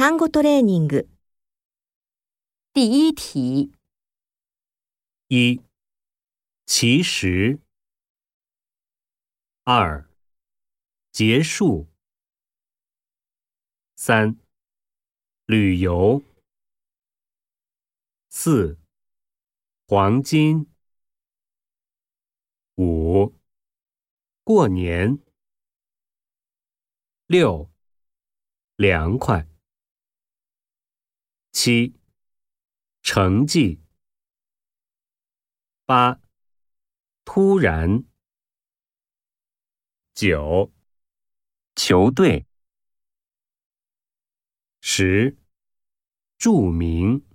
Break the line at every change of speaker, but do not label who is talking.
単語トレーニング。
第一题，
一、其实；二、结束；三、旅游；四、黄金；五、过年；六、凉快； 七、成绩；八、突然；九、球队；十、著名。